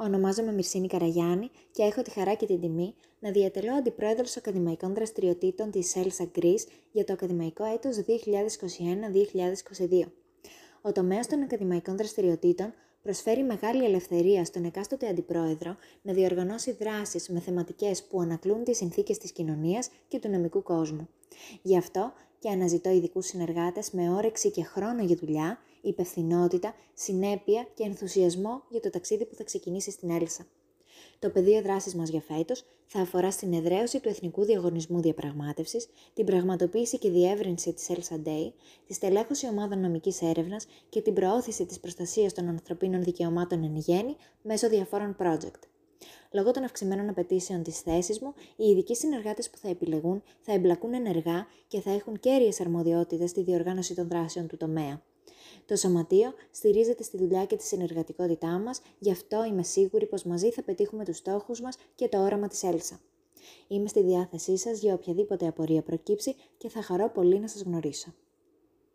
Ονομάζομαι Μυρσίνη Καραγιάννη και έχω τη χαρά και την τιμή να διατελώ αντιπρόεδρος ακαδημαϊκών δραστηριοτήτων της Elsa Greece για το ακαδημαϊκό έτος 2021-2022. Ο τομέας των ακαδημαϊκών δραστηριοτήτων προσφέρει μεγάλη ελευθερία στον εκάστοτε αντιπρόεδρο να διοργανώσει δράσεις με θεματικές που ανακλούν τις συνθήκες της κοινωνίας και του νομικού κόσμου. Γι' αυτό και αναζητώ ειδικούς συνεργάτες με όρεξη και χρόνο για δουλειά, υπευθυνότητα, συνέπεια και ενθουσιασμό για το ταξίδι που θα ξεκινήσει στην Έλσα. Το πεδίο δράσης μας για φέτος θα αφορά στην εδραίωση του Εθνικού Διαγωνισμού Διαπραγμάτευσης, την πραγματοποίηση και διεύρυνση της Elsa Day, τη στελέχωση ομάδων νομικής έρευνας και την προώθηση της προστασίας των ανθρωπίνων δικαιωμάτων εν γέννη μέσω διαφόρων project. Λόγω των αυξημένων απαιτήσεων της θέσης μου, οι ειδικοί συνεργάτες που θα επιλεγούν θα εμπλακούν ενεργά και θα έχουν κέρυες αρμοδιότητες στη διοργάνωση των δράσεων του τομέα. Το Σωματείο στηρίζεται στη δουλειά και τη συνεργατικότητά μας, γι' αυτό είμαι σίγουρη πως μαζί θα πετύχουμε τους στόχους μας και το όραμα της Έλσα. Είμαι στη διάθεσή σας για οποιαδήποτε απορία προκύψει και θα χαρώ πολύ να σας γνωρίσω.